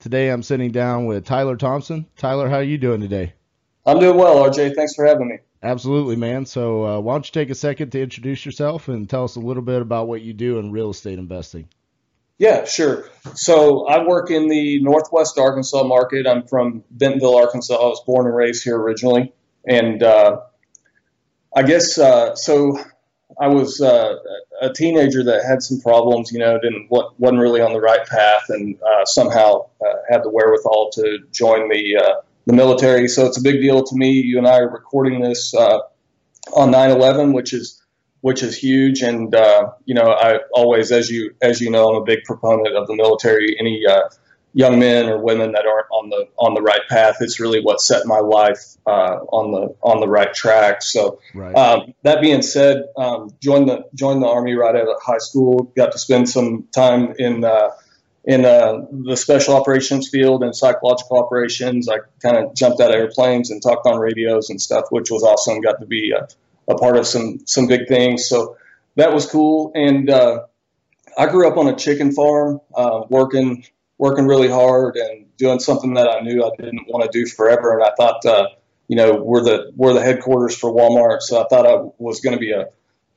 Today I'm sitting down with Tyler Thompson. Tyler, how are you doing today? I'm doing well, RJ. Thanks for having me. Absolutely, man. So uh, why don't you take a second to introduce yourself and tell us a little bit about what you do in real estate investing? Yeah, sure. So I work in the Northwest Arkansas market. I'm from Bentonville, Arkansas. I was born and raised here originally, and uh, I guess uh, so. I was uh, a teenager that had some problems, you know, didn't wasn't really on the right path, and uh, somehow uh, had the wherewithal to join the uh, the military. So it's a big deal to me. You and I are recording this uh, on 9/11, which is which is huge, and uh, you know, I always, as you as you know, I'm a big proponent of the military. Any young men or women that aren't on the on the right path. It's really what set my life uh, on the on the right track. So right. um, that being said, um, joined the joined the army right out of high school. Got to spend some time in uh, in uh, the special operations field and psychological operations. I kind of jumped out of airplanes and talked on radios and stuff, which was awesome. Got to be a, a part of some some big things. So that was cool. And uh, I grew up on a chicken farm, uh, working working really hard and doing something that I knew I didn't want to do forever. And I thought, uh, you know, we're the we're the headquarters for Walmart, so I thought I was going to be a,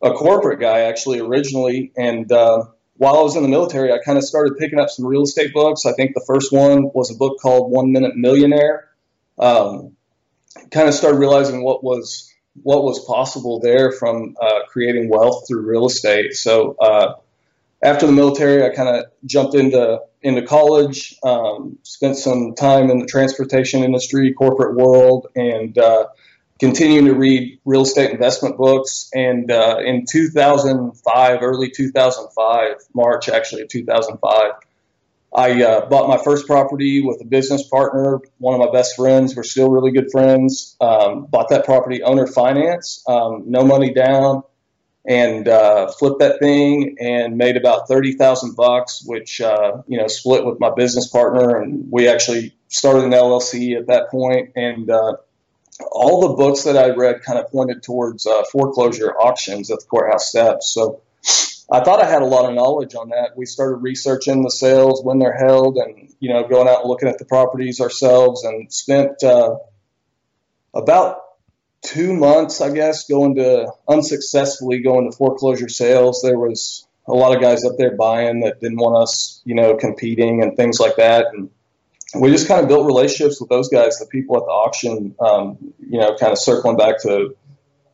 a corporate guy actually originally. And uh, while I was in the military, I kind of started picking up some real estate books. I think the first one was a book called One Minute Millionaire. Um, kind of started realizing what was what was possible there from uh, creating wealth through real estate. So uh, after the military, I kind of jumped into into college, um, spent some time in the transportation industry, corporate world, and uh, continuing to read real estate investment books. And uh, in 2005, early 2005, March actually of 2005, I uh, bought my first property with a business partner, one of my best friends. We're still really good friends. Um, bought that property owner finance, um, no money down and uh, flipped that thing and made about thirty thousand bucks, which uh, you know split with my business partner, and we actually started an LLC at that point. And uh, all the books that I read kind of pointed towards uh, foreclosure auctions at the courthouse steps. So I thought I had a lot of knowledge on that. We started researching the sales when they're held, and you know going out and looking at the properties ourselves, and spent uh, about two months, I guess, going to unsuccessfully going to foreclosure sales. There was a lot of guys up there buying that didn't want us, you know, competing and things like that. And we just kind of built relationships with those guys, the people at the auction, um, you know, kind of circling back to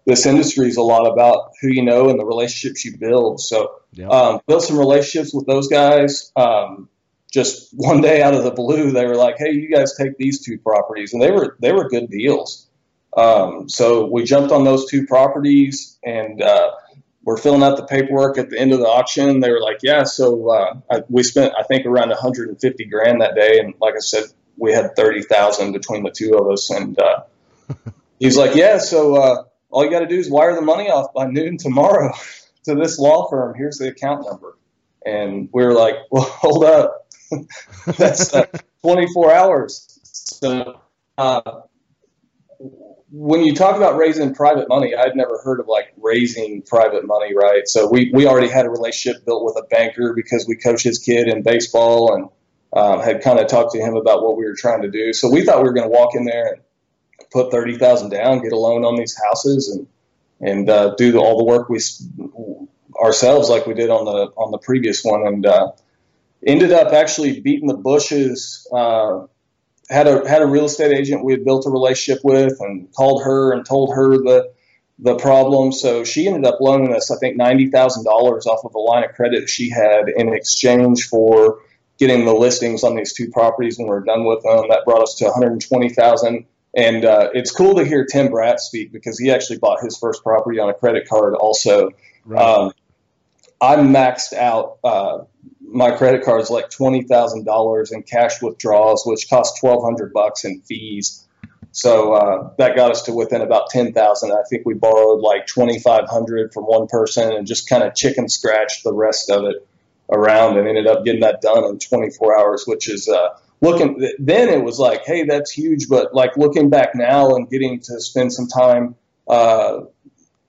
this industry is a lot about who you know and the relationships you build. So, yeah. um, built some relationships with those guys. Um, just one day out of the blue, they were like, "Hey, you guys take these two properties," and they were they were good deals. Um, so we jumped on those two properties and uh, we're filling out the paperwork at the end of the auction. They were like, yeah, so uh, I, we spent, I think, around 150 grand that day. And like I said, we had 30,000 between the two of us. And uh, he's like, yeah, so uh, all you got to do is wire the money off by noon tomorrow to this law firm. Here's the account number. And we were like, well, hold up. That's uh, 24 hours. So, uh, when you talk about raising private money, I'd never heard of like raising private money, right? So we, we already had a relationship built with a banker because we coached his kid in baseball and um, had kind of talked to him about what we were trying to do. So we thought we were going to walk in there and put thirty thousand down, get a loan on these houses, and and uh, do the, all the work we ourselves like we did on the on the previous one, and uh, ended up actually beating the bushes. Uh, had a had a real estate agent we had built a relationship with and called her and told her the the problem. So she ended up loaning us, I think, ninety thousand dollars off of a line of credit she had in exchange for getting the listings on these two properties when we are done with them. That brought us to one hundred twenty thousand. And uh, it's cool to hear Tim Bratt speak because he actually bought his first property on a credit card. Also, right. um, I maxed out uh, my credit card is like twenty thousand dollars in cash withdrawals, which cost twelve hundred bucks in fees. So uh, that got us to within about ten thousand. I think we borrowed like twenty five hundred from one person and just kind of chicken scratched the rest of it around and ended up getting that done in 24 hours, which is uh, looking. Then it was like, hey, that's huge. But like looking back now and getting to spend some time uh,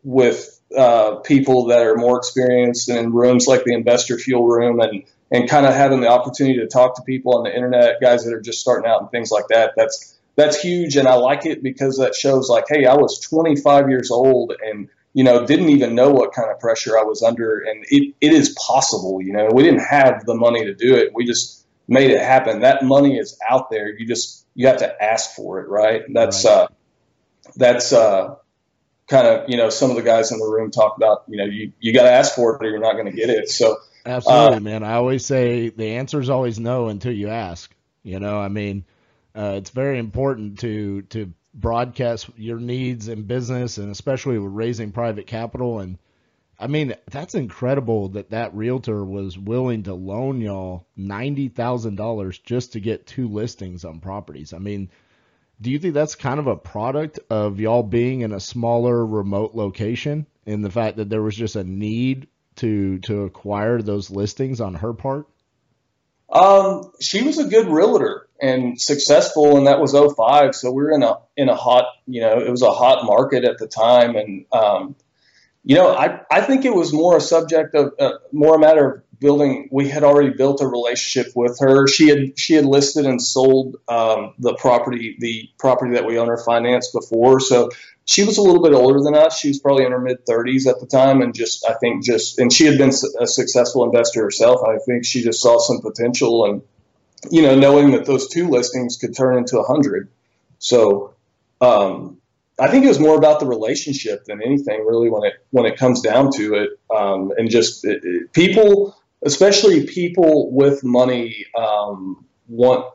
with uh, people that are more experienced in rooms like the investor fuel room and and kind of having the opportunity to talk to people on the internet, guys that are just starting out and things like that. That's that's huge, and I like it because that shows like, hey, I was 25 years old and you know didn't even know what kind of pressure I was under, and it, it is possible. You know, we didn't have the money to do it. We just made it happen. That money is out there. You just you have to ask for it, right? That's right. uh that's uh kind of you know some of the guys in the room talk about you know you you got to ask for it or you're not going to get it. So absolutely, uh, man. I always say the answer is always no until you ask. You know, I mean, uh, it's very important to to broadcast your needs in business and especially with raising private capital and I mean, that's incredible that that realtor was willing to loan y'all $90,000 just to get two listings on properties. I mean, do you think that's kind of a product of y'all being in a smaller remote location and the fact that there was just a need to to acquire those listings on her part? Um, she was a good realtor and successful, and that was 05. So we were in a in a hot, you know, it was a hot market at the time, and um, you know, I I think it was more a subject of uh, more a matter of building we had already built a relationship with her. She had she had listed and sold um, the property the property that we owner financed before. So she was a little bit older than us. She was probably in her mid 30s at the time and just i think just and she had been a successful investor herself. I think she just saw some potential and you know knowing that those two listings could turn into a hundred. So um, I think it was more about the relationship than anything, really, when it when it comes down to it, um, and just it, it, people especially people with money um, want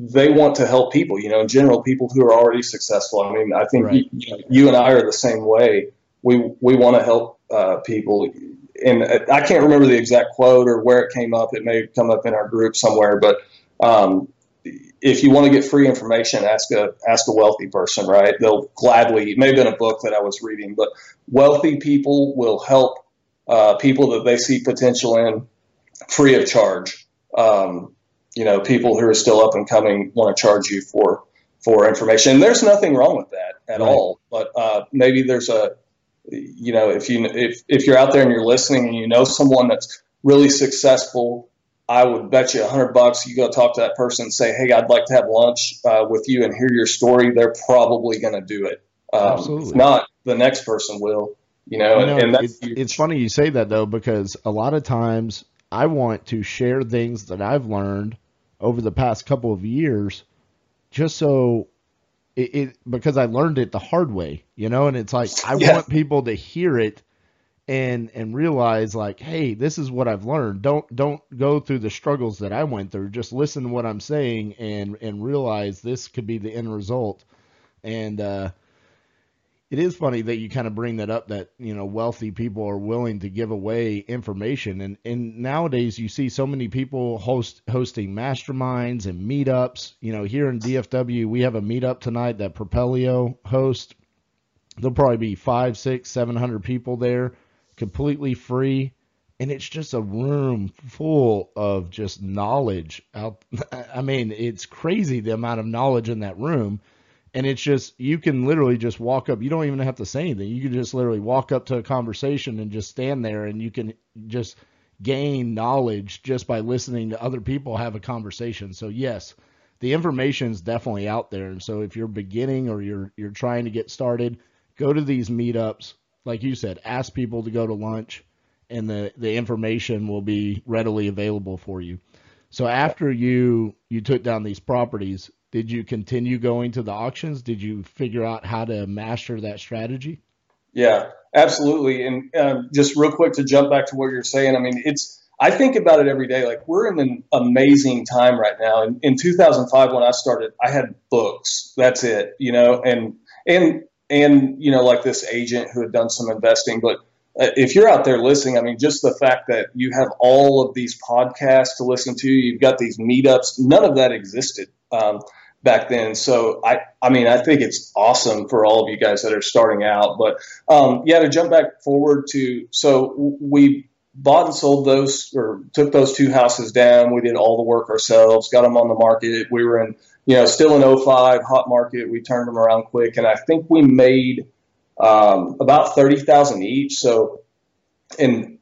they want to help people. You know, in general, people who are already successful. I mean, I think right. you, you, and I are the same way. We we want to help uh, people, and I can't remember the exact quote or where it came up. It may come up in our group somewhere, but. Um, if you want to get free information, ask a ask a wealthy person, right? They'll gladly. It may have been a book that I was reading, but wealthy people will help uh, people that they see potential in free of charge. Um, you know, people who are still up and coming want to charge you for for information. And there's nothing wrong with that at right. all. But uh, maybe there's a, you know, if you if if you're out there and you're listening and you know someone that's really successful, I would bet you a hundred bucks you go talk to that person and say, "Hey, I'd like to have lunch uh, with you and hear your story." They're probably going to do it. Um, Absolutely. If not, the next person will. You know, and, and that's it, it's funny you say that though because a lot of times I want to share things that I've learned over the past couple of years, just so it, it because I learned it the hard way, you know, and it's like I yeah. want people to hear it and and realize like, hey, this is what I've learned. Don't don't go through the struggles that I went through. Just listen to what I'm saying and and realize this could be the end result. And uh, it is funny that you kind of bring that up that you know wealthy people are willing to give away information. And and nowadays you see so many people host hosting masterminds and meetups. You know here in DFW we have a meetup tonight that Propelio hosts. There'll probably be five six seven hundred people there completely free. And it's just a room full of just knowledge out I mean it's crazy the amount of knowledge in that room and it's just you can literally just walk up you don't even have to say anything. You can just literally walk up to a conversation and just stand there and you can just gain knowledge just by listening to other people have a conversation. So yes the information is definitely out there. And so if you're beginning or you're you're trying to get started go to these meetups. Like you said ask people to go to lunch and the the information will be readily available for you. So after you you took down these properties did you continue going to the auctions? Did you figure out how to master that strategy? Yeah, absolutely. And um, just real quick to jump back to what you're saying, I mean, it's I think about it every day. Like we're in an amazing time right now. In, in 2005, when I started, I had books. That's it, you know, and and and you know, like this agent who had done some investing, but uh, if you're out there listening, I mean, just the fact that you have all of these podcasts to listen to, you've got these meetups, none of that existed um, back then. So I, I mean, I think it's awesome for all of you guys that are starting out. But um, yeah, to jump back forward to, so we bought and sold those or took those two houses down. We did all the work ourselves, got them on the market. We were in, you know, still in 05 hot market. We turned them around quick, and I think we made um, about 30,000 each. So, and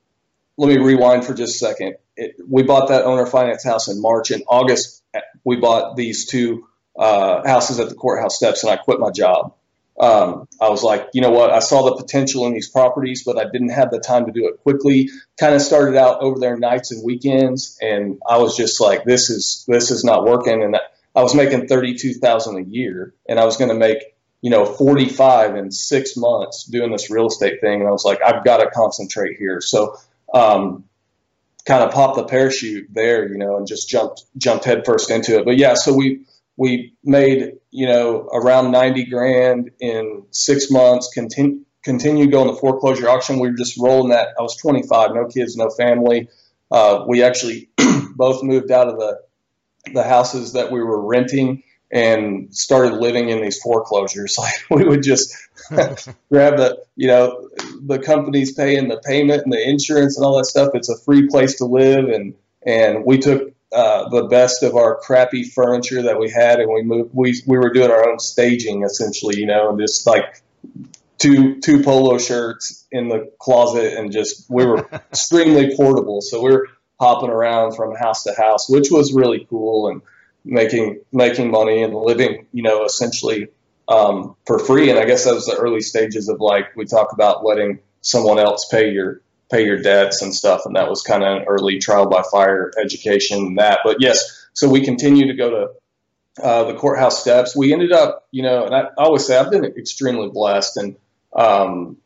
let me rewind for just a second. It, we bought that owner finance house in March. In August, we bought these two uh, houses at the courthouse steps, and I quit my job. Um, I was like, you know what? I saw the potential in these properties, but I didn't have the time to do it quickly. Kind of started out over there nights and weekends, and I was just like, this is this is not working. And I was making thirty two thousand a year, and I was going to make you know, 45 in six months doing this real estate thing. And I was like, I've got to concentrate here. So, um, kind of popped the parachute there, you know, and just jumped, jumped headfirst into it. But yeah, so we, we made, you know, around 90 grand in six months, continue, continue going to foreclosure auction. We were just rolling that. I was 25, no kids, no family. Uh, we actually both moved out of the, the houses that we were renting and started living in these foreclosures. Like we would just grab the, you know, the companies paying the payment and the insurance and all that stuff. It's a free place to live, and and we took uh, the best of our crappy furniture that we had, and we moved. We we were doing our own staging essentially, you know, and just like two two polo shirts in the closet, and just we were extremely portable. So we are hopping around from house to house, which was really cool and making making money and living, you know, essentially um, for free. And I guess that was the early stages of like we talk about letting someone else pay your pay your debts and stuff. And that was kind of an early trial by fire education and that. But yes, so we continue to go to uh, the courthouse steps. We ended up, you know, and I, always say I've been extremely blessed and um,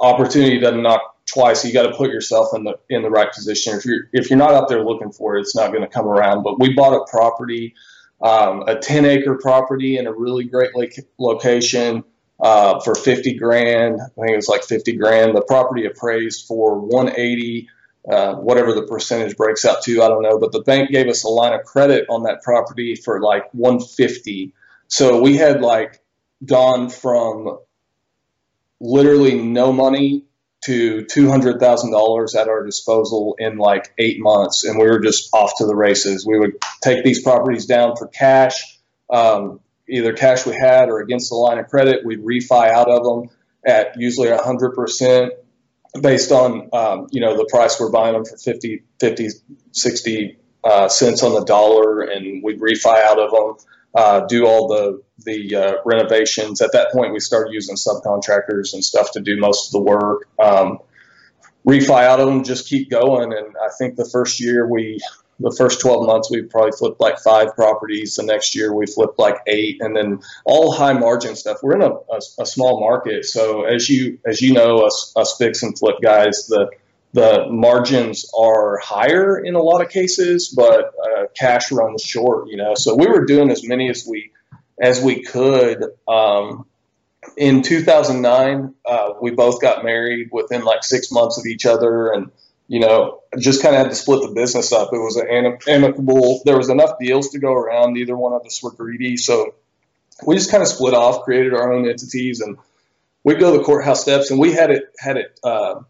opportunity doesn't knock twice. You got to put yourself in the in the right position. If you're if you're not out there looking for it, it's not going to come around. But we bought a property, um, a 10 acre property in a really great location uh, for 50 grand. I think it was like 50 grand. The property appraised for 180. Uh, whatever the percentage breaks out to, I don't know. But the bank gave us a line of credit on that property for like 150. So we had like gone from literally no money to $200,000 at our disposal in like eight months, and we were just off to the races. We would take these properties down for cash, um, either cash we had or against the line of credit. We'd refi out of them at usually 100% based on, um, you know, the price we're buying them for 50, 50 60 uh, cents on the dollar, and we'd refi out of them uh, do all the the uh, renovations. At that point, we started using subcontractors and stuff to do most of the work. Um, refi out of them, just keep going. And I think the first year we, the first 12 months, we probably flipped like five properties. The next year we flipped like eight, and then all high margin stuff. We're in a, a, a small market, so as you as you know, us us fix and flip guys, the the margins are higher in a lot of cases, but uh, cash runs short. You know, so we were doing as many as we as we could. Um, in 2009, uh, we both got married within like six months of each other, and you know, just kind of had to split the business up. It was an amicable. There was enough deals to go around. Neither one of us were greedy, so we just kind of split off, created our own entities, and we'd go to the courthouse steps, and we had it had it. Uh,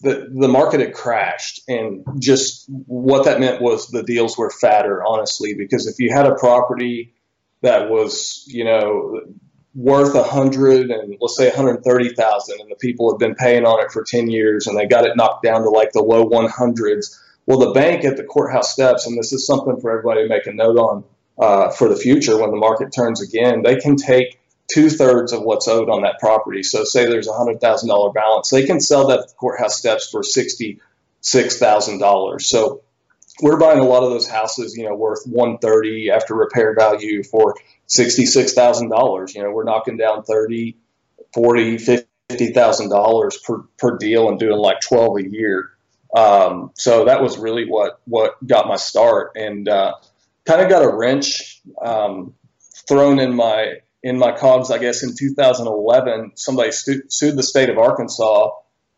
the the market had crashed, and just what that meant was the deals were fatter, honestly, because if you had a property that was you know worth a hundred and let's say 130,000 and the people have been paying on it for 10 years and they got it knocked down to like the low 100s. Well, the bank at the courthouse steps, and this is something for everybody to make a note on uh, for the future when the market turns again, they can take two thirds of what's owed on that property. So, say there's a hundred thousand dollar balance, they can sell that at the courthouse steps for sixty six thousand dollars. So, we're buying a lot of those houses, you know, worth one thirty after repair value for sixty six thousand dollars. You know, we're knocking down thirty, forty, fifty thousand dollars per per deal and doing like twelve a year. Um, so that was really what what got my start and uh, kind of got a wrench um, thrown in my in my cogs, I guess in 2011, somebody stu- sued the state of Arkansas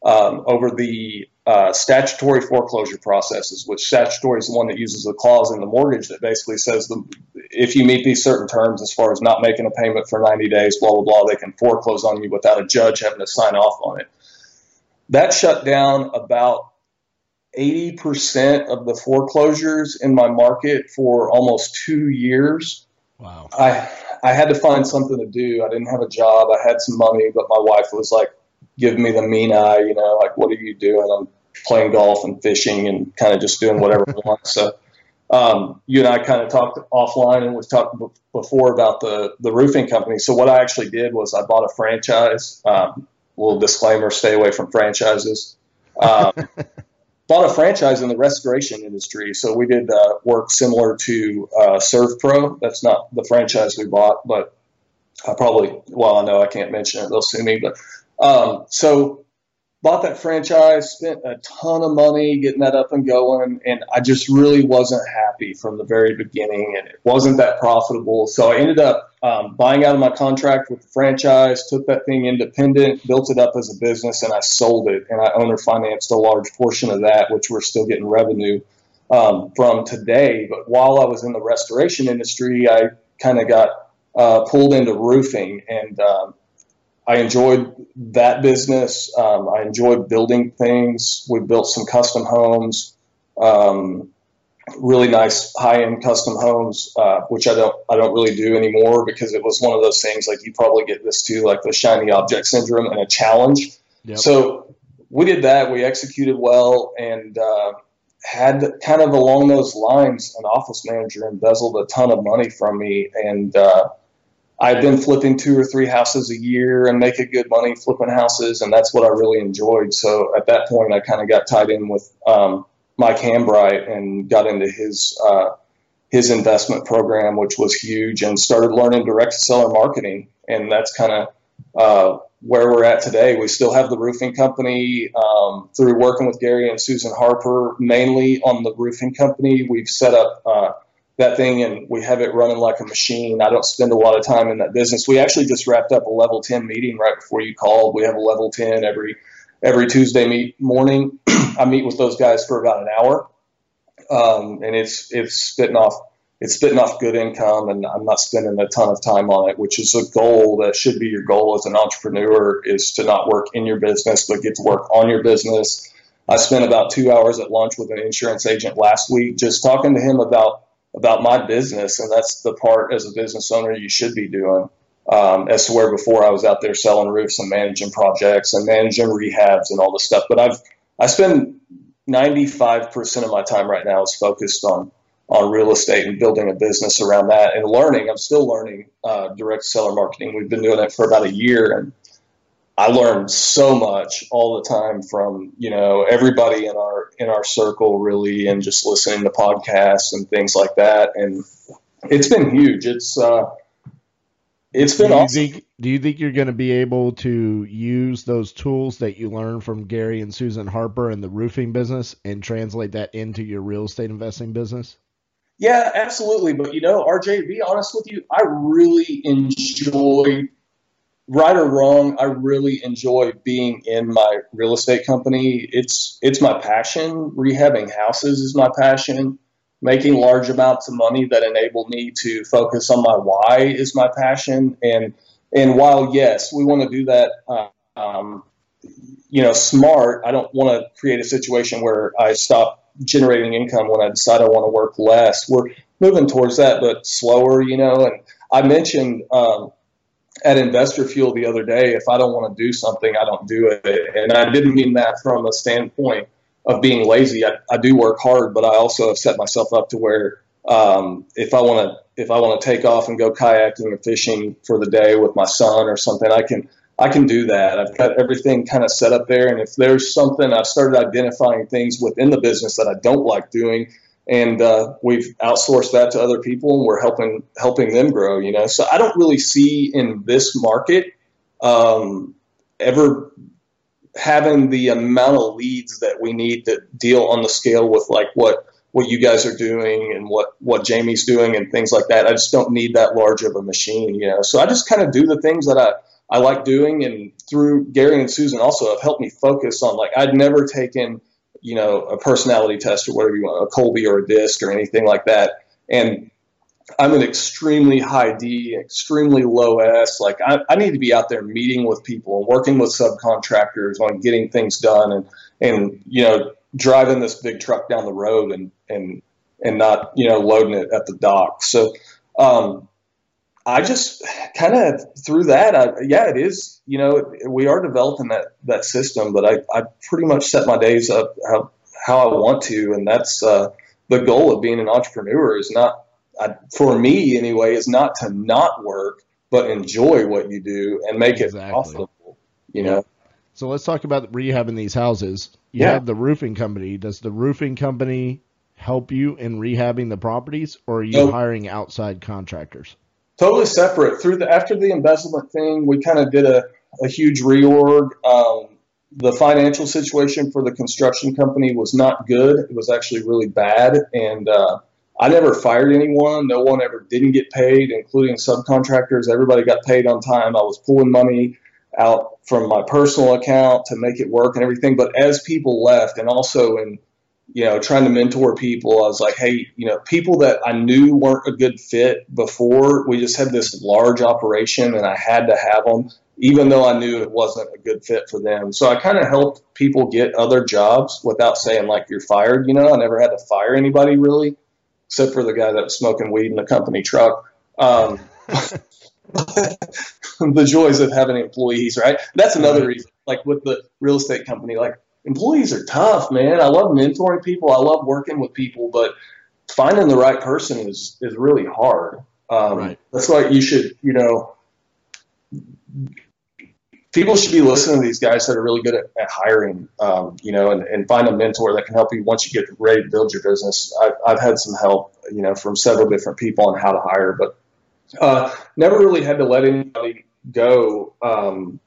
um, over the uh, statutory foreclosure processes, which statutory is the one that uses the clause in the mortgage that basically says the, if you meet these certain terms as far as not making a payment for 90 days, blah, blah, blah, they can foreclose on you without a judge having to sign off on it. That shut down about 80% of the foreclosures in my market for almost two years. Wow. I, I had to find something to do. I didn't have a job. I had some money, but my wife was like, give me the mean eye, you know, like, what are you doing? I'm playing golf and fishing and kind of just doing whatever I want. So, um, you and I kind of talked offline and we've talked b- before about the, the roofing company. So what I actually did was I bought a franchise, um, little disclaimer, stay away from franchises. Um, bought a franchise in the restoration industry. So we did uh, work similar to uh, ServPro. That's not the franchise we bought, but I probably, well, I know I can't mention it. They'll sue me, but um, so bought that franchise, spent a ton of money getting that up and going, and I just really wasn't happy from the very beginning, and it wasn't that profitable. So I ended up um, buying out of my contract with the franchise, took that thing independent, built it up as a business, and I sold it, and I owner financed a large portion of that, which we're still getting revenue um, from today. But while I was in the restoration industry, I kind of got uh, pulled into roofing and um, I enjoyed that business. Um, I enjoyed building things. We built some custom homes, um, really nice high-end custom homes, uh, which I don't I don't really do anymore because it was one of those things like you probably get this too, like the shiny object syndrome and a challenge. Yep. So we did that. We executed well and uh, had kind of along those lines. An office manager embezzled a ton of money from me and. Uh, I've been flipping two or three houses a year and making good money flipping houses, and that's what I really enjoyed. So at that point, I kind of got tied in with um, Mike Hambright and got into his uh, his investment program, which was huge, and started learning direct seller marketing, and that's kind of uh, where we're at today. We still have the roofing company um, through working with Gary and Susan Harper, mainly on the roofing company. We've set up. Uh, that thing and we have it running like a machine. I don't spend a lot of time in that business. We actually just wrapped up a level 10 meeting right before you called. We have a level 10 every every Tuesday meet morning. I meet with those guys for about an hour. Um, and it's it's spitting off it's spitting off good income and I'm not spending a ton of time on it, which is a goal that should be your goal as an entrepreneur is to not work in your business but get to work on your business. I spent about two hours at lunch with an insurance agent last week just talking to him about about my business, and that's the part as a business owner you should be doing. Um, as to where before I was out there selling roofs and managing projects and managing rehabs and all this stuff. But I've I spend 95% of my time right now is focused on on real estate and building a business around that and learning. I'm still learning uh, direct seller marketing. We've been doing it for about a year, and I learned so much all the time from you know everybody in our in our circle really, and just listening to podcasts and things like that. And it's been huge. It's uh, it's been. Do you, awesome. think, do you think you're going to be able to use those tools that you learned from Gary and Susan Harper in the roofing business and translate that into your real estate investing business? Yeah, absolutely. But you know, RJ, be honest with you, I really enjoy right or wrong, I really enjoy being in my real estate company. It's it's my passion. Rehabbing houses is my passion. Making large amounts of money that enable me to focus on my why is my passion. And and while yes, we want to do that, uh, um, you know, smart. I don't want to create a situation where I stop generating income when I decide I want to work less. We're moving towards that, but slower, you know. And I mentioned. Um, at Investor Fuel the other day, if I don't want to do something, I don't do it. And I didn't mean that from a standpoint of being lazy. I, I do work hard, but I also have set myself up to where um, if I want to if I want to take off and go kayaking or fishing for the day with my son or something, I can I can do that. I've got everything kind of set up there. And if there's something, I've started identifying things within the business that I don't like doing and uh, we've outsourced that to other people and we're helping helping them grow you know so i don't really see in this market um, ever having the amount of leads that we need to deal on the scale with like what what you guys are doing and what what jamie's doing and things like that i just don't need that large of a machine you know so i just kind of do the things that i I like doing. And through Gary and Susan also have helped me focus on like I'd never taken, you know, a personality test or whatever you want, a Kolbe or a DISC or anything like that. And I'm an extremely high D, extremely low S. Like I, I need to be out there meeting with people and working with subcontractors on getting things done and and you know driving this big truck down the road and and and not you know loading it at the dock. So um, I just kind of through that, I, yeah, it is. You know, we are developing that that system, but I, I pretty much set my days up how how I want to, and that's uh, the goal of being an entrepreneur. Is not I, for me anyway, is not to not work, but enjoy what you do and make exactly. it profitable. You know. So let's talk about rehabbing these houses. You yeah. have the roofing company. Does the roofing company help you in rehabbing the properties, or are you nope. hiring outside contractors? Totally separate. Through the after the embezzlement thing, we kind of did a, a huge reorg. Um, the financial situation for the construction company was not good. It was actually really bad, and uh, I never fired anyone. No one ever didn't get paid, including subcontractors. Everybody got paid on time. I was pulling money out from my personal account to make it work and everything. But as people left, and also in you know, trying to mentor people, I was like, hey, you know, people that I knew weren't a good fit before, we just had this large operation and I had to have them, even though I knew it wasn't a good fit for them. So I kind of helped people get other jobs without saying, like, you're fired. You know, I never had to fire anybody really, except for the guy that was smoking weed in the company truck. Um, the joys of having employees, right? That's another reason. Like with the real estate company, like employees are tough, man. I love mentoring people. I love working with people, but finding the right person is is really hard. Um, right. That's why you should, you know, people should be listening to these guys that are really good at, at hiring, um, you know, and, and, find a mentor that can help you once you get ready to build your business. I've, I've had some help, you know, from several different people on how to hire, but uh, never really had to let anybody go. Um,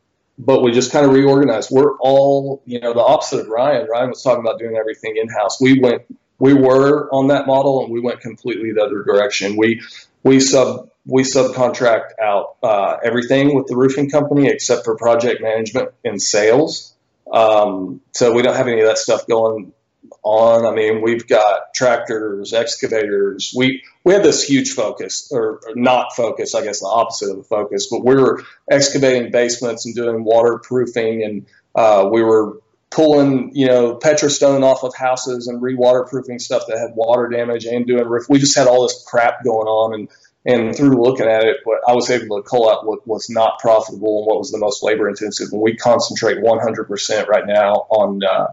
but we just kind of reorganized. We're all, you know, the opposite of Ryan. Ryan was talking about doing everything in house. We went, we were on that model, and we went completely the other direction. We we sub we subcontract out uh, everything with the roofing company except for project management and sales. Um, so we don't have any of that stuff going on. I mean, we've got tractors, excavators. We we had this huge focus, or, not focus, I guess the opposite of the focus. But we were excavating basements and doing waterproofing, and uh, we were pulling, you know, Petrostone off of houses and re-waterproofing stuff that had water damage and doing roof. We just had all this crap going on, and and through looking at it, what I was able to call out what was not profitable and what was the most labor intensive. And we concentrate 100% right now on uh,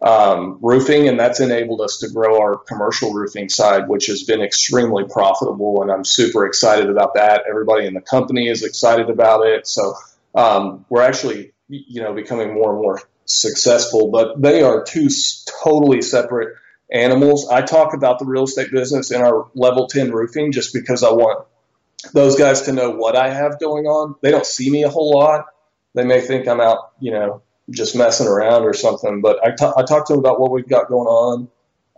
um, roofing, and that's enabled us to grow our commercial roofing side, which has been extremely profitable. And I'm super excited about that. Everybody in the company is excited about it. So um, we're actually, you know, becoming more and more successful. But they are two totally separate animals. I talk about the real estate business in our level 10 roofing just because I want those guys to know what I have going on. They don't see me a whole lot. They may think I'm out, you know, just messing around or something. But I, t- I talk to them about what we've got going on,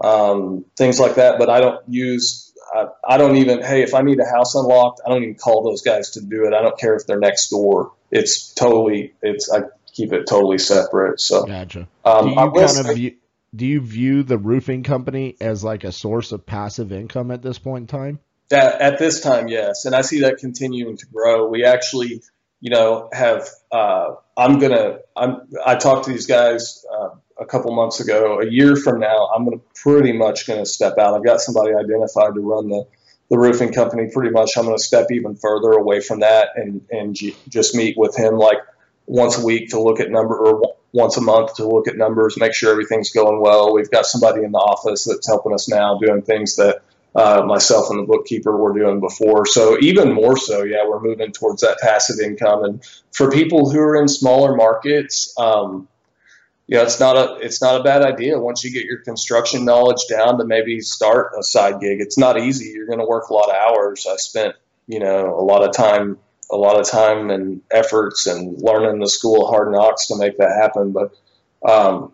um, things like that. But I don't use, I, I, don't even, hey, if I need a house unlocked, I don't even call those guys to do it. I don't care if they're next door. It's totally, it's, I keep it totally separate. So, gotcha. Um, do, you kind of view, do you view the roofing company as like a source of passive income at this point in time? At, at this time, yes. And I see that continuing to grow. We actually, you know, have, uh, I'm gonna. I'm. I talked to these guys uh, a couple months ago. A year from now, I'm gonna pretty much gonna step out. I've got somebody identified to run the the roofing company. Pretty much, I'm gonna step even further away from that and and g- just meet with him like once a week to look at number or once a month to look at numbers, make sure everything's going well. We've got somebody in the office that's helping us now doing things that uh, myself and the bookkeeper were doing before. So even more so, yeah, we're moving towards that passive income. And for people who are in smaller markets, um, yeah, it's not a it's not a bad idea once you get your construction knowledge down to maybe start a side gig. It's not easy. You're going to work a lot of hours. I spent you know a lot of time a lot of time and efforts and learning the school hard knocks to make that happen. But um,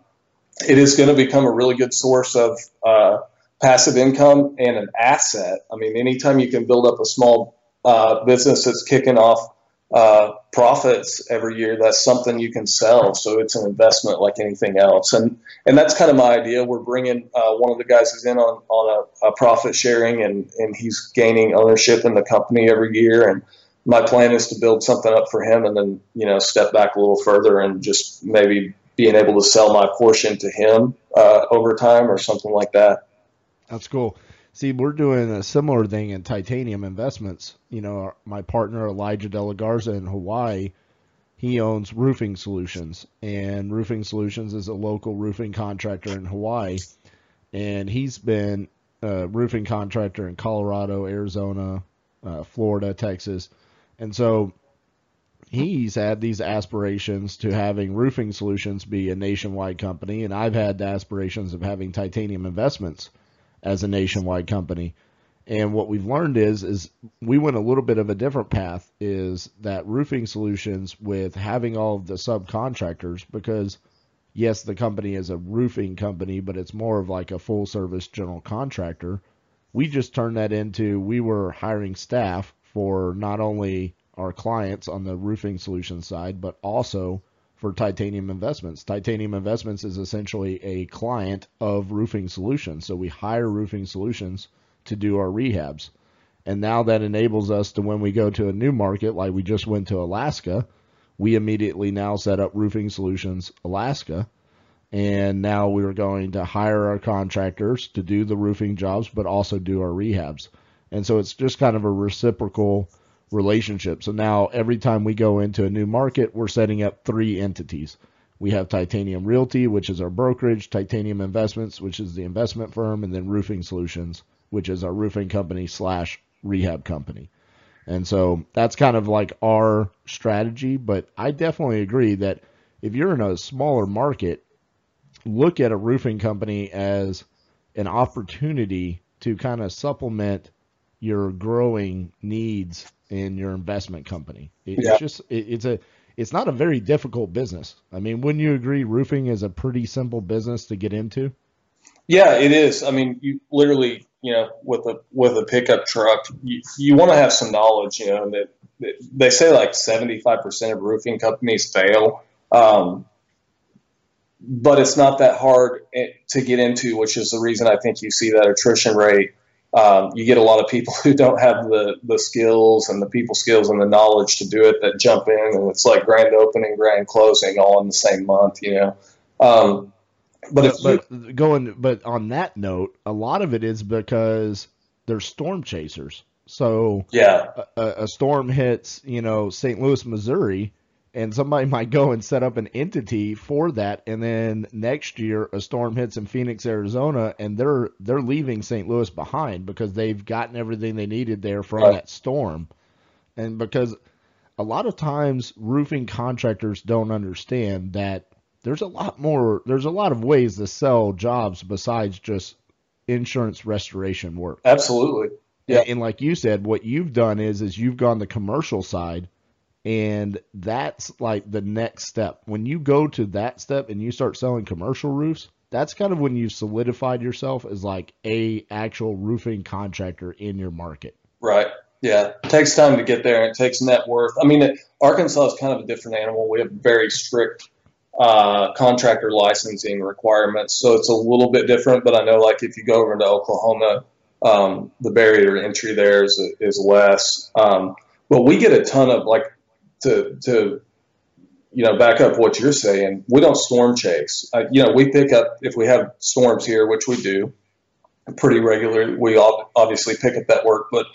it is going to become a really good source of uh, passive income and an asset. I mean, anytime you can build up a small uh, business that's kicking off uh, profits every year, that's something you can sell. So it's an investment like anything else. And and that's kind of my idea. We're bringing uh, one of the guys is in on on a, a, profit sharing, and and he's gaining ownership in the company every year. And my plan is to build something up for him, and then you know step back a little further and just maybe being able to sell my portion to him uh, over time or something like that. That's cool. See, we're doing a similar thing in titanium investments. You know, my partner Elijah De La Garza in Hawaii, he owns Roofing Solutions, and Roofing Solutions is a local roofing contractor in Hawaii, and he's been a roofing contractor in Colorado, Arizona, uh, Florida, Texas, and so he's had these aspirations to having Roofing Solutions be a nationwide company, and I've had the aspirations of having Titanium Investments as a nationwide company. And what we've learned is is we went a little bit of a different path is that roofing solutions with having all of the subcontractors because yes, the company is a roofing company, but it's more of like a full service general contractor. We just turned that into we were hiring staff for not only our clients on the roofing solution side, but also for Titanium Investments. Titanium Investments is essentially a client of Roofing Solutions. So we hire Roofing Solutions to do our rehabs. And now that enables us to, when we go to a new market, like we just went to Alaska, we immediately now set up Roofing Solutions Alaska. And now we're going to hire our contractors to do the roofing jobs, but also do our rehabs. And so it's just kind of a reciprocal relationship. So now every time we go into a new market, we're setting up three entities. We have Titanium Realty, which is our brokerage, Titanium Investments, which is the investment firm, and then Roofing Solutions, which is our roofing company slash rehab company. And so that's kind of like our strategy. But I definitely agree that if you're in a smaller market, look at a roofing company as an opportunity to kind of supplement your growing needs in your investment company. It's yeah. just it, it's a it's not a very difficult business. I mean, wouldn't you agree? Roofing is a pretty simple business to get into. Yeah, it is. I mean, you literally, you know, with a with a pickup truck, you, you want to have some knowledge. You know, that, that they say like seventy five percent of roofing companies fail. Um, but it's not that hard eh, to get into, which is the reason I think you see that attrition rate um, you get a lot of people who don't have the, the skills and the people skills and the knowledge to do it that jump in and it's like grand opening, grand closing all in the same month, you know. Um, but, if but you, going, but on that note, a lot of it is because they're storm chasers. So yeah, a, a storm hits, you know, St. Louis, Missouri, and somebody might go and set up an entity for that and then next year a storm hits in Phoenix, Arizona and they're they're leaving St. Louis behind because they've gotten everything they needed there from right. that storm. And because a lot of times roofing contractors don't understand that there's a lot more there's a lot of ways to sell jobs besides just insurance restoration work. Absolutely. Yeah. And, and like you said, what you've done is is you've gone the commercial side and that's like the next step. When you go to that step and you start selling commercial roofs, that's kind of when you've solidified yourself as like a actual roofing contractor in your market. Right. Yeah. It takes time to get there and it takes net worth. I mean, it, Arkansas is kind of a different animal. We have very strict uh, contractor licensing requirements. So it's a little bit different, but I know like if you go over to Oklahoma, um, the barrier to entry there is, is less. Um, but we get a ton of like to to you know back up what you're saying. We don't storm chase. Uh, you know, we pick up if we have storms here, which we do pretty regularly. We obviously pick up that work, but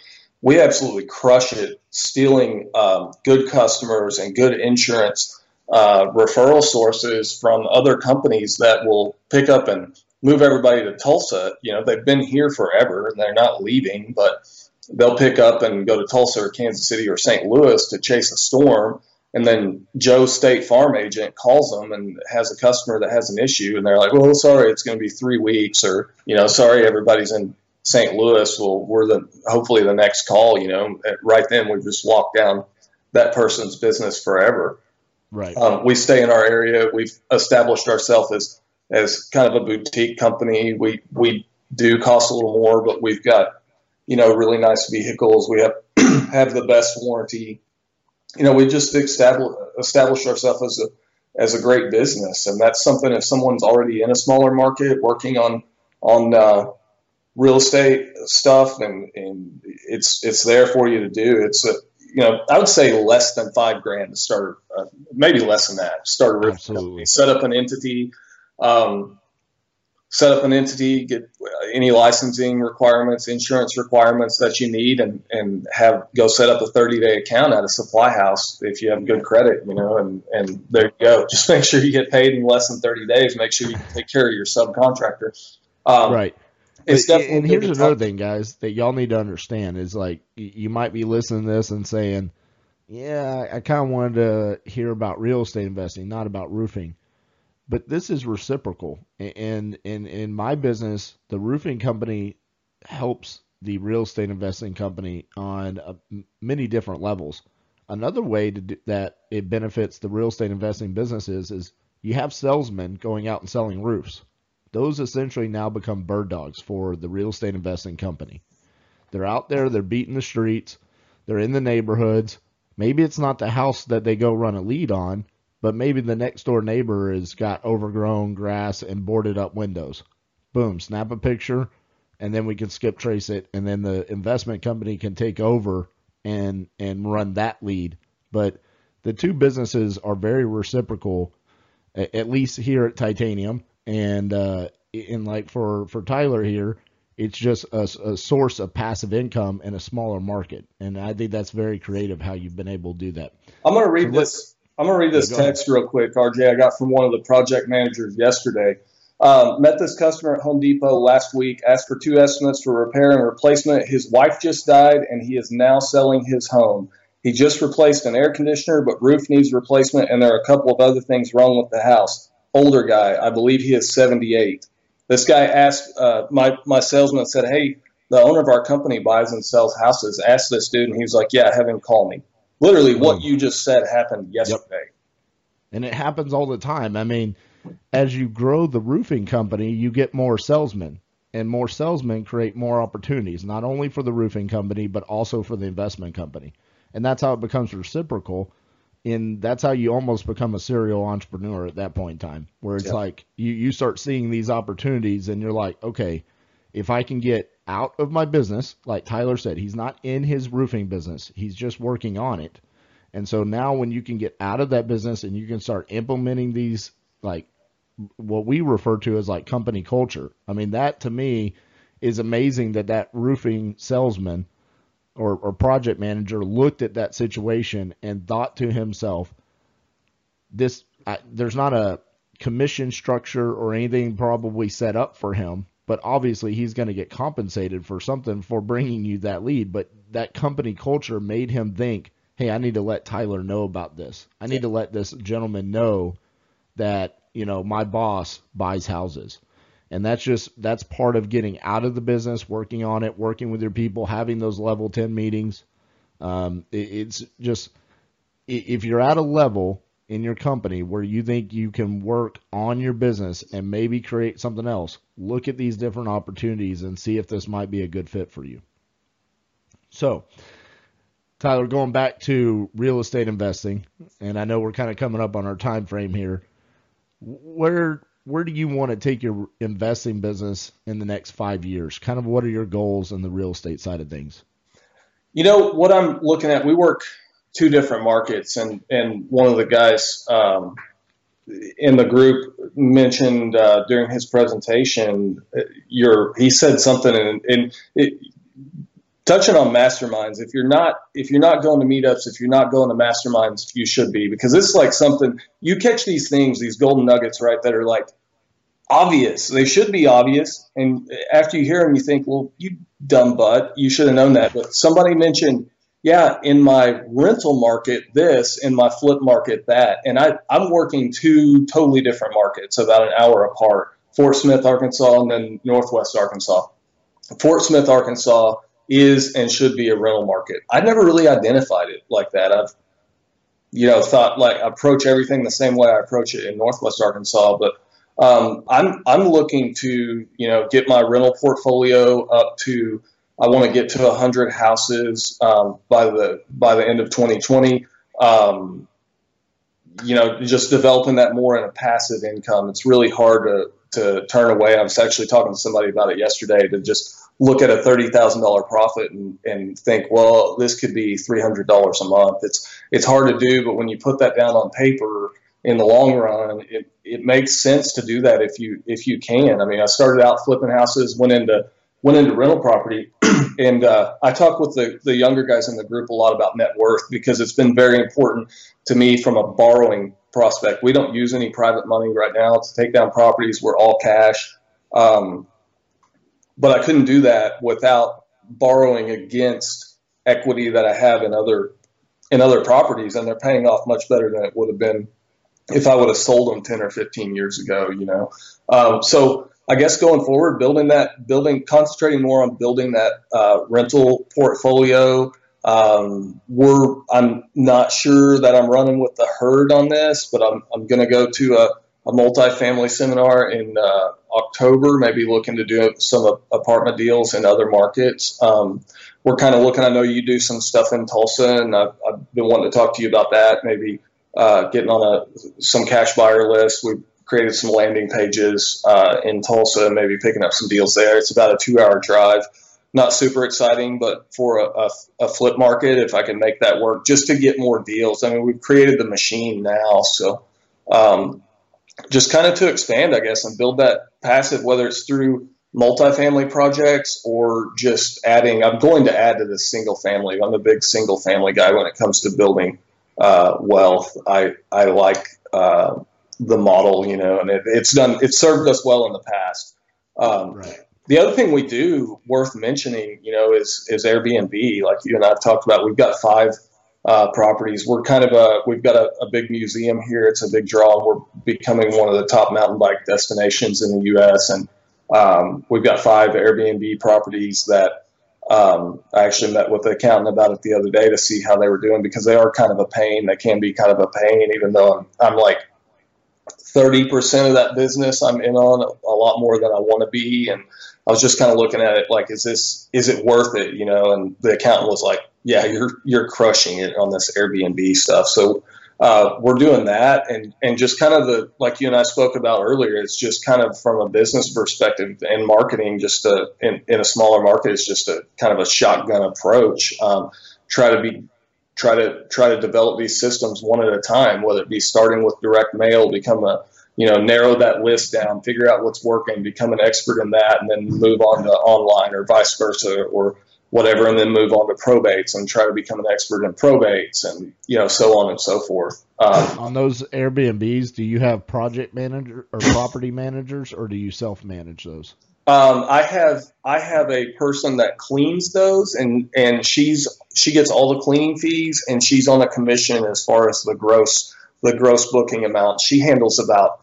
we absolutely crush it stealing um, good customers and good insurance uh, referral sources from other companies that will pick up and move everybody to Tulsa. You know, they've been here forever and they're not leaving, but they'll pick up and go to Tulsa or Kansas City or St. Louis to chase a storm. And then Joe State Farm agent calls them and has a customer that has an issue, and they're like, "Well, sorry, it's going to be three weeks," or you know, "Sorry, everybody's in St. Louis." Well, we're the hopefully the next call. You know, right then we just walk down that person's business forever. Right. Um, we stay in our area. We've established ourselves as as kind of a boutique company. We we do cost a little more, but we've got you know, really nice vehicles. We have have the best warranty you know, we just establish, established ourselves as a as a great business, and that's something if someone's already in a smaller market working on on uh, real estate stuff, and and it's it's there for you to do. It's a you know I would say less than five grand to start, uh, maybe less than that. Start a real company, set up an entity. Um, set up an entity, get any licensing requirements, insurance requirements that you need, and and have go set up a 30 day account at a supply house if you have good credit, you know, and and there you go. Just make sure you get paid in less than 30 days. Make sure you take care of your subcontractor. Um, right. It's definitely and here's another thing, guys, that y'all need to understand is like you might be listening to this and saying, "Yeah, I kind of wanted to hear about real estate investing, not about roofing." But this is reciprocal. And in in my business, the roofing company helps the real estate investing company on uh, many different levels. Another way do, that it benefits the real estate investing businesses is you have salesmen going out and selling roofs. Those essentially now become bird dogs for the real estate investing company. They're out there, they're beating the streets, they're in the neighborhoods. Maybe it's not the house that they go run a lead on, but maybe the next door neighbor has got overgrown grass and boarded up windows. Boom, snap a picture, and then we can skip trace it, and then the investment company can take over and and run that lead. But the two businesses are very reciprocal, at least here at Titanium, and uh, in like for for Tyler here, it's just a, a, source of passive income in a smaller market, and I think that's very creative how you've been able to do that. I'm going to read so this. I'm going to read this text real quick, RJ. I got from one of the project managers yesterday. Um, met this customer at Home Depot last week, asked for two estimates for repair and replacement. His wife just died, and he is now selling his home. He just replaced an air conditioner, but roof needs replacement, and there are a couple of other things wrong with the house. Older guy, I believe he is 78. This guy asked uh, my my salesman said, "Hey, the owner of our company buys and sells houses. Ask this dude," and he was like, "Yeah, have him call me." Literally, what mm. you just said happened yesterday. Yep. And it happens all the time. I mean, as you grow the roofing company, you get more salesmen, and more salesmen create more opportunities, not only for the roofing company, but also for the investment company. And that's how it becomes reciprocal. And that's how you almost become a serial entrepreneur at that point in time, where it's yep. like you, you start seeing these opportunities and you're like, okay, if I can get out of my business, like Tyler said, he's not in his roofing business. He's just working on it. And so now when you can get out of that business and you can start implementing these like what we refer to as like company culture. I mean that to me is amazing that that roofing salesman or, or project manager looked at that situation and thought to himself, this I, there's not a commission structure or anything probably set up for him but obviously he's going to get compensated for something for bringing you that lead. But that company culture made him think, hey, I need to let Tyler know about this. I need to let this gentleman know that, you know, my boss buys houses. And that's just, that's part of getting out of the business, working on it, working with your people, having those level 10 meetings. Um, it, it's just, if you're at a level in your company where you think you can work on your business and maybe create something else, look at these different opportunities and see if this might be a good fit for you. So, Tyler, going back to real estate investing, and I know we're kind of coming up on our time frame here. Where where do you want to take your investing business in the next five years? Kind of what are your goals in the real estate side of things? You know what I'm looking at. We work two different markets, and and one of the guys um, in the group mentioned uh, during his presentation, your he said something, and, and it, touching on masterminds. If you're not if you're not going to meetups, if you're not going to masterminds, you should be because it's like something you catch these things, these golden nuggets, right? That are like obvious. They should be obvious, and after you hear them, you think, well, you dumb butt, you should have known that. But somebody mentioned yeah, in my rental market, this, in my flip market, that. And I, I'm working two totally different markets, about an hour apart Fort Smith, Arkansas, and then Northwest Arkansas. Fort Smith, Arkansas is and should be a rental market. I've never really identified it like that. I've, you know, thought like approach everything the same way I approach it in Northwest Arkansas, but um, I'm I'm looking to you know get my rental portfolio up to I want to get to 100 houses um, by the by the end of 2020. um, you know, just developing that more in a passive income. It's really hard to to turn away. I was actually talking to somebody about it yesterday to just look at a thirty thousand dollar profit and, and think, well, this could be three hundred dollars a month. It's it's hard to do, but when you put that down on paper in the long run, it, it makes sense to do that if you if you can. I mean, I started out flipping houses, went into went into rental property, and uh, I talk with the the younger guys in the group a lot about net worth because it's been very important to me from a borrowing prospect. We don't use any private money right now to take down properties. We're all cash. Um, but I couldn't do that without borrowing against equity that I have in other in other properties, and they're paying off much better than it would have been if I would have sold them 10 or 15 years ago, you know. Um, so I guess going forward, building that, building, concentrating more on building that uh, rental portfolio, um, we're I'm not sure that I'm running with the herd on this, but I'm I'm going to go to a, a multi-family seminar in uh, October. Maybe looking to do some apartment deals in other markets. Um, we're kind of looking. I know you do some stuff in Tulsa, and I've, I've been wanting to talk to you about that. Maybe uh, getting on a some cash buyer list. We've created some landing pages uh, in Tulsa, maybe picking up some deals there. It's about a two-hour drive not super exciting, but for a, a, a, flip market, if I can make that work, just to get more deals. I mean, we've created the machine now, so um, just kind of to expand, I guess, and build that passive, whether it's through multifamily projects or just adding. I'm going to add to the single family. I'm a big single family guy when it comes to building uh, wealth. I I like uh, the model, you know, and it, it's done. It's served us well in the past. Um, right the other thing we do worth mentioning, you know, is is Airbnb. Like you and I've talked about, we've got five uh, properties. We're kind of a we've got a, a, big museum here. It's a big draw. We're becoming one of the top mountain bike destinations in the U.S. and um, we've got five Airbnb properties that um, I actually met with the accountant about it the other day to see how they were doing because they are kind of a pain. They can be kind of a pain, even though I'm, I'm like 30% of that business I'm in on a, a lot more than I want to be. And I was just kind of looking at it like, is this is it worth it? You know, and the accountant was like, yeah, you're you're crushing it on this Airbnb stuff. So uh, we're doing that, and and just kind of the like you and I spoke about earlier. It's just kind of from a business perspective and marketing, just a, in, in a smaller market, it's just a kind of a shotgun approach. Um, try to be try to try to develop these systems one at a time, whether it be starting with direct mail, become a you know, narrow that list down, figure out what's working, become an expert in that, and then move on to online or vice versa or whatever, and then move on to probates and try to become an expert in probates and, you know, so on and so forth. Um, on those Airbnbs, do you have project manager or property managers or do you self manage those? Um, I have I have a person that cleans those, and and she's she gets all the cleaning fees, and she's on a commission as far as the gross the gross booking amount. She handles about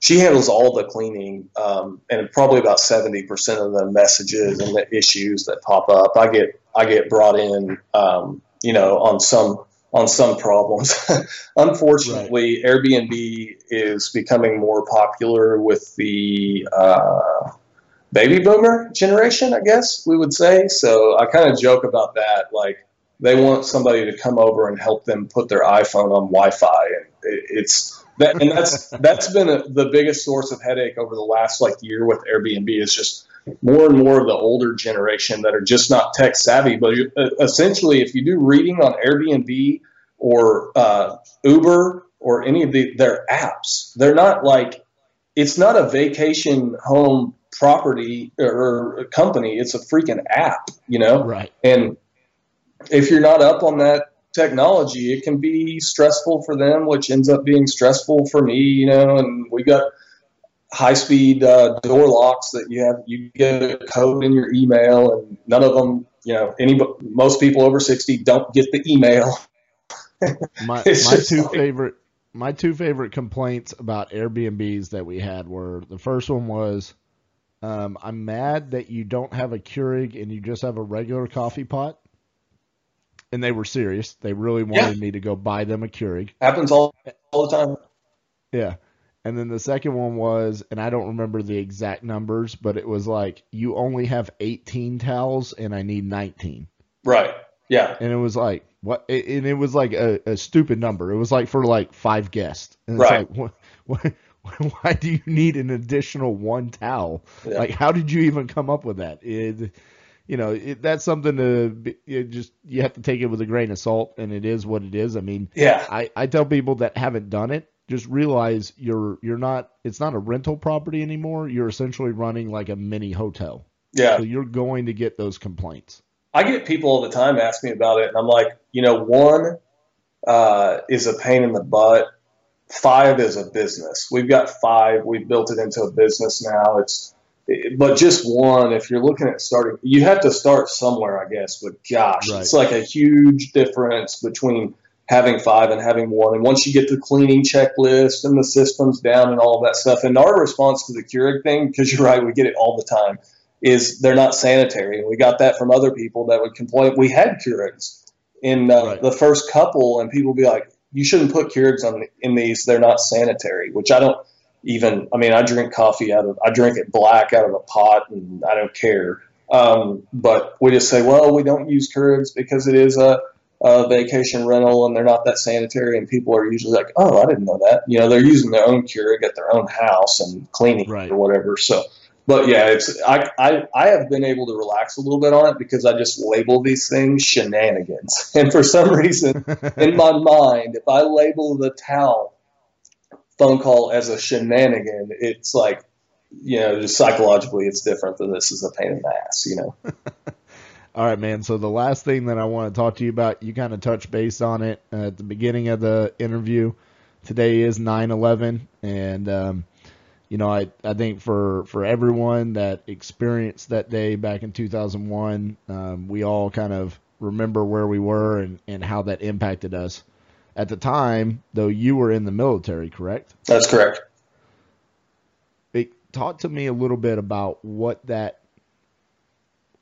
she handles all the cleaning um, and probably about 70% of the messages and the issues that pop up i get i get brought in um, you know on some on some problems unfortunately right. airbnb is becoming more popular with the uh, baby boomer generation i guess we would say so i kind of joke about that like they want somebody to come over and help them put their iphone on wi-fi and it's that, and that's that's been a, the biggest source of headache over the last like year with Airbnb is just more and more of the older generation that are just not tech savvy. But uh, essentially, if you do reading on Airbnb or uh, Uber or any of the, their apps, they're not like it's not a vacation home property or company. It's a freaking app, you know. Right. And if you're not up on that technology, it can be stressful for them, which ends up being stressful for me, you know, and we got high speed uh, door locks that you have, you get a code in your email and none of them, you know, any, most people over 60 don't get the email. my, my two like, favorite, my two favorite complaints about Airbnbs that we had were the first one was, um, I'm mad that you don't have a Keurig and you just have a regular coffee pot and they were serious. They really wanted yeah. me to go buy them a Keurig. Happens all all the time. Yeah. And then the second one was, and I don't remember the exact numbers, but it was like you only have 18 towels and I need 19. Right. Yeah. And it was like what? And it was like a, a stupid number. It was like for like five guests. And it's Right. like what, what, why do you need an additional one towel? Yeah. Like how did you even come up with that? It, you know, it, that's something to be, it just you have to take it with a grain of salt, and it is what it is. I mean, Yeah. I, I tell people that haven't done it, just realize you're you're not. It's not a rental property anymore. You're essentially running like a mini hotel. Yeah. So you're going to get those complaints. I get people all the time ask me about it, and I'm like, you know, one uh, is a pain in the butt. Five is a business. We've got five. We've built it into a business now. It's, but just one. If you're looking at starting, you have to start somewhere, I guess. But gosh, Right. it's like a huge difference between having five and having one. And once you get the cleaning checklist and the systems down and all that stuff, and our response to the Keurig thing, because you're right, we get it all the time is they're not sanitary. And we got that from other people that would complain. We had Keurigs in uh, Right. the first couple, and people would be like, "You shouldn't put Keurigs on in these. They're not sanitary." Which I don't even. I mean, I drink coffee out of. I drink it black out of a pot, and I don't care. Um, but we just say, well, we don't use Keurigs because it is a, a vacation rental, and they're not that sanitary. And people are usually like, "Oh, I didn't know that." You know, they're using their own Keurig at their own house and cleaning Right. or whatever. So but yeah, it's I, I I have been able to relax a little bit on it because I just label these things shenanigans, and for some reason in my mind, if I label the towel phone call as a shenanigan, it's like you know just psychologically it's different than this is a pain in the ass, you know. All right, man. So the last thing that I want to talk to you about, you kind of touched base on it uh, at the beginning of the interview. Today is 9/11, and um, you know, I I think for for everyone that experienced that day back in 2001, um, we all kind of remember where we were and and how that impacted us. At the time, though, you were in the military, correct? That's correct. it, talk to me a little bit about what that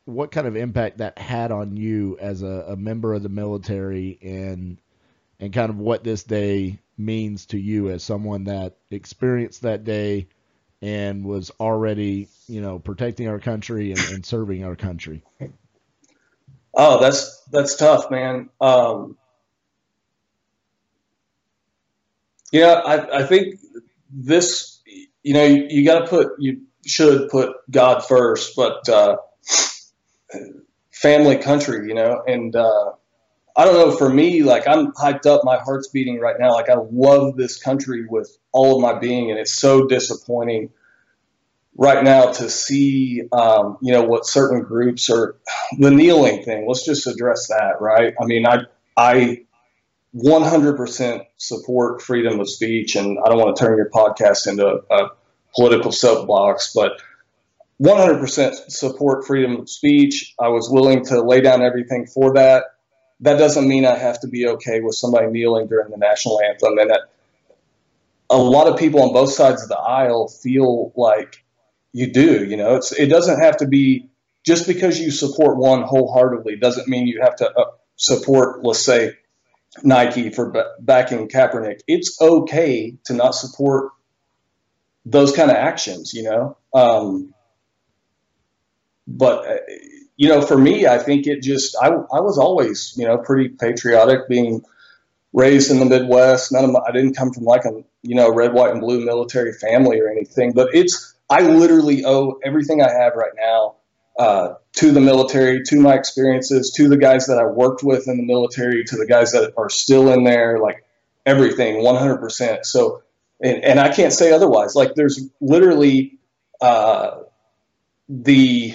what kind of impact that had on you as a, a member of the military and and kind of what this day means to you as someone that experienced that day and was already you know protecting our country and, and serving our country Oh, that's that's tough, man. Um, know, I, I think this, you know, you, you got to put, you should put God first, but uh, family, country, you know, and uh, I don't know. For me, like I'm hyped up, my heart's beating right now. Like I love this country with all of my being, and it's so disappointing right now to see, um, you know, what certain groups are the kneeling thing. Let's just address that, right? I mean, I I 100% support freedom of speech, and I don't want to turn your podcast into a, a political soapbox, but 100% support freedom of speech. I was willing to lay down everything for that. That doesn't mean I have to be okay with somebody kneeling during the national anthem, and that a lot of people on both sides of the aisle feel like you do. You know, it's it doesn't have to be just because you support one wholeheartedly doesn't mean you have to uh, support, let's say, Nike for ba- backing Kaepernick. It's okay to not support those kind of actions. You know, um, but uh, you know, for me, I think it just I I was always you know pretty patriotic, being raised in the Midwest. None of my, I didn't come from like a you know red, white, and blue military family or anything, but it's I literally owe everything I have right now uh, to the military, to my experiences, to the guys that I worked with in the military, to the guys that are still in there, like everything, 100%. So, and, and I can't say otherwise. Like, there's literally uh, the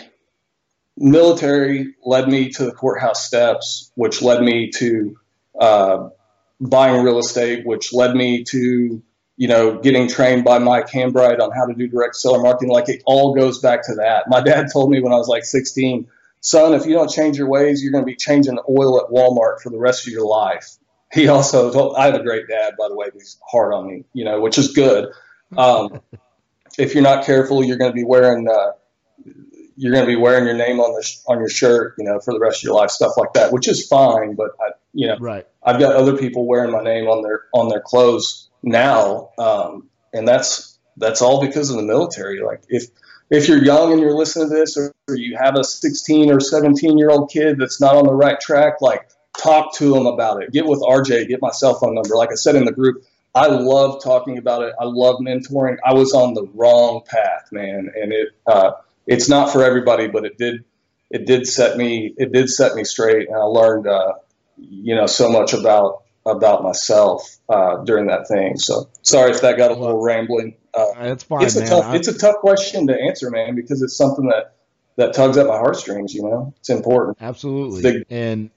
military led me to the courthouse steps, which led me to uh, buying real estate, which led me to you know, getting trained by Mike Hambright on how to do direct seller marketing. Like it all goes back to that. My dad told me when I was like 16, son, if you don't change your ways, you're going to be changing oil at Walmart for the rest of your life. He also told, I have a great dad, by the way, he's hard on me, you know, which is good. Um, if you're not careful, you're going to be wearing, uh, you're going to be wearing your name on the, sh- on your shirt, you know, for the rest of your life, stuff like that, which is fine. But I, you know, right I've got other people wearing my name on their, on their clothes now, um, and that's that's all because of the military. Like if if you're young and you're listening to this, or, or you have a 16 or 17 year old kid that's not on the right track, like talk to them about it. Get with RJ, get my cell phone number. Like I said in the group, I love talking about it. I love mentoring. I was on the wrong path, man, and it uh, it's not for everybody, but it did it did set me it did set me straight, and I learned uh, you know so much about about myself uh, during that thing. So sorry if that got a little rambling. Uh, That's fine. It's a man. tough it's a tough question to answer, man, because it's something that that tugs at my heartstrings. You know, it's important. Absolutely, Big- and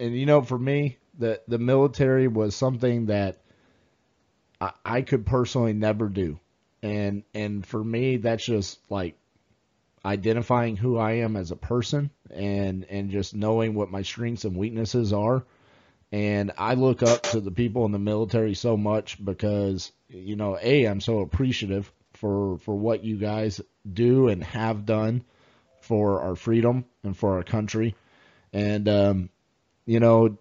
and you know, for me, the the military was something that I, I could personally never do, and and for me, that's just like identifying who I am as a person, and and just knowing what my strengths and weaknesses are. And I look up to the people in the military so much because you know, a I'm so appreciative for for what you guys do and have done for our freedom and for our country. And um, you know,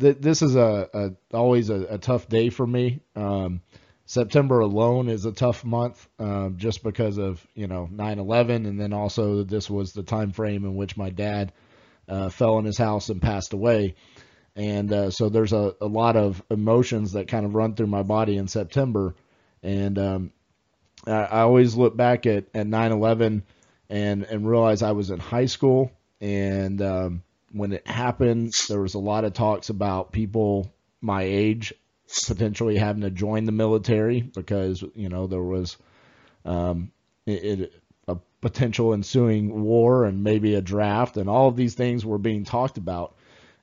th- this is a, a always a, a tough day for me. Um, September alone is a tough month, um, just because of you know 9/11, and then also this was the time frame in which my dad uh, fell in his house and passed away. And uh, so there's a, a lot of emotions that kind of run through my body in September. And um, I, I always look back at, at 9/11 and and realize I was in high school. And um, when it happened, there was a lot of talks about people my age potentially having to join the military because you know there was um, it, it, potential ensuing war and maybe a draft, and all of these things were being talked about.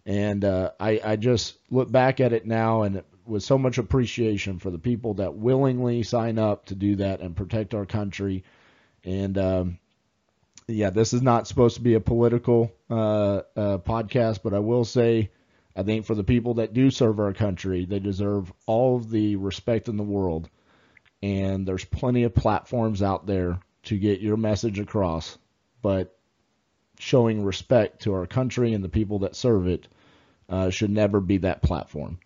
And uh, I, I just look back at it now and with so much appreciation for the people that willingly sign up to do that and protect our country. And um, yeah, this is not supposed to be a political uh, uh, podcast, but I will say, I think for the people that do serve our country, they deserve all of the respect in the world. And there's plenty of platforms out there to get your message across, but showing respect to our country and the people that serve it uh, should never be that platform.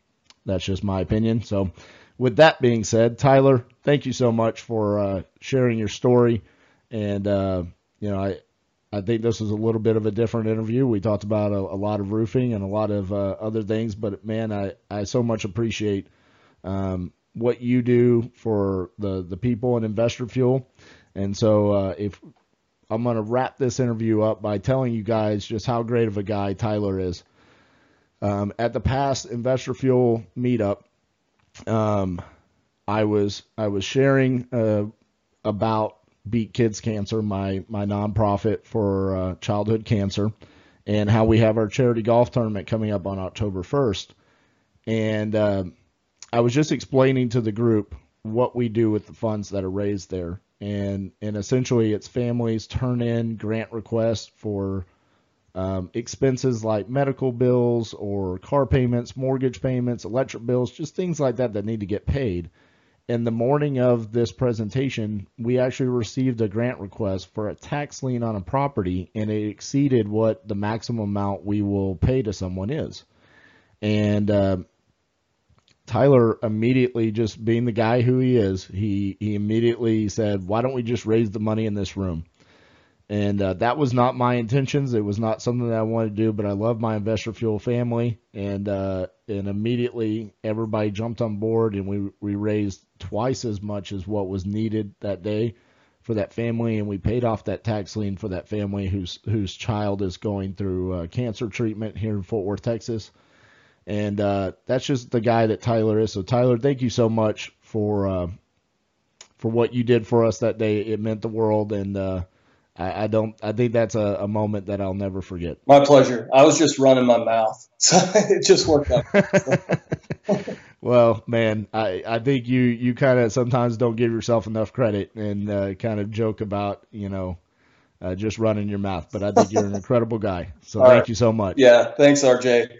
That's just my opinion. So, with that being said, Tyler, thank you so much for uh, sharing your story. And uh, you know, I I think this was a little bit of a different interview. We talked about a, a lot of roofing and a lot of uh, other things, but man, I I so much appreciate um, what you do for the the people in Investor Fuel. And so, uh, if I'm going to wrap this interview up by telling you guys just how great of a guy Tyler is. Um, at the past Investor Fuel meetup, um, I was I was sharing uh, about Beat Kids Cancer, my my nonprofit for uh, childhood cancer, and how we have our charity golf tournament coming up on October 1st. And uh, I was just explaining to the group what we do with the funds that are raised there, and and essentially it's families turn in grant requests for um, expenses like medical bills or car payments, mortgage payments, electric bills, just things like that that need to get paid. And the morning of this presentation, we actually received a grant request for a tax lien on a property, and it exceeded what the maximum amount we will pay to someone is. And uh, Tyler immediately, just being the guy who he is, he he immediately said, "Why don't we just raise the money in this room?" And uh, that was not my intentions. It was not something that I wanted to do, but I love my Investor Fuel family, and uh, and immediately everybody jumped on board, and we we raised twice as much as what was needed that day for that family, and we paid off that tax lien for that family whose whose child is going through uh, cancer treatment here in Fort Worth, Texas. And uh, that's just the guy that Tyler is. So Tyler, thank you so much for uh, for what you did for us that day. It meant the world, and uh, I, I don't. I think that's a, a moment that I'll never forget. My pleasure. I was just running my mouth, so it just worked out. well, man, I, I think you, you kind of sometimes don't give yourself enough credit and uh, kind of joke about you know uh, just running your mouth, but I think you're an incredible guy. So All thank right. you so much. Yeah, thanks, RJ.